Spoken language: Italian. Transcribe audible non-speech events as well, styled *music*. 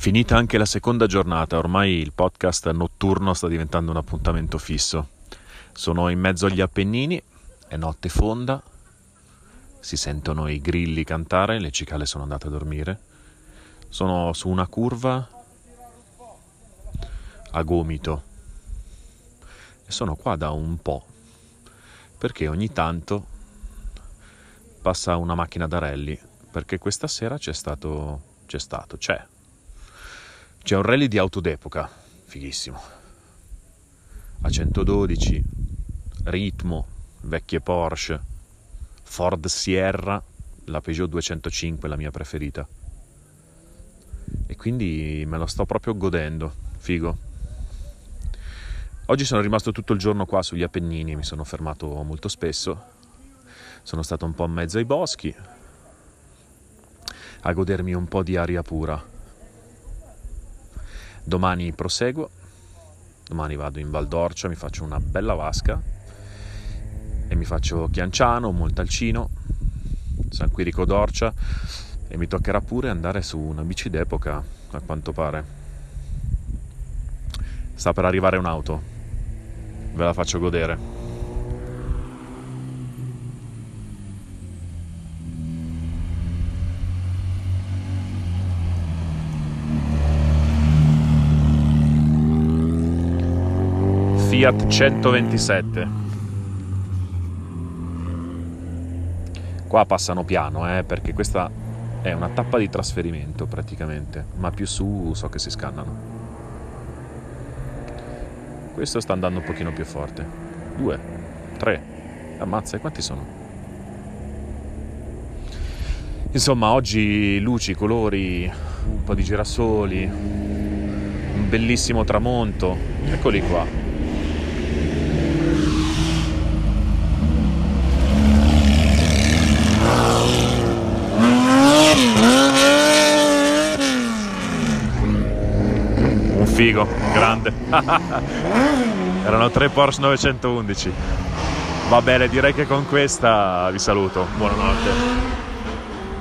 Finita anche la seconda giornata, ormai il podcast notturno sta diventando un appuntamento fisso. Sono in mezzo agli Appennini, è notte fonda, si sentono i grilli cantare, le cicale sono andate a dormire. Sono su una curva a gomito e sono qua da un po' perché ogni tanto passa una macchina da rally perché questa sera c'è stato c'è stato c'è c'è un rally di auto d'epoca, fighissimo. A 112, ritmo, vecchie Porsche, Ford Sierra, la Peugeot 205, la mia preferita. E quindi me lo sto proprio godendo, figo. Oggi sono rimasto tutto il giorno qua sugli Appennini, mi sono fermato molto spesso. Sono stato un po' in mezzo ai boschi a godermi un po' di aria pura. Domani proseguo, domani vado in Val d'Orcia, mi faccio una bella vasca e mi faccio Chianciano, Montalcino, San Quirico d'Orcia e mi toccherà pure andare su una bici d'epoca, a quanto pare. Sta per arrivare un'auto, ve la faccio godere. Fiat 127. Qua passano piano, eh, perché questa è una tappa di trasferimento praticamente, ma più su so che si scannano. Questo sta andando un pochino più forte. Due, tre, ammazza, quanti sono? Insomma, oggi luci, colori, un po' di girasoli, un bellissimo tramonto. Eccoli qua. Figo, grande. *laughs* Erano tre Porsche 911. Va bene, direi che con questa vi saluto. Buonanotte.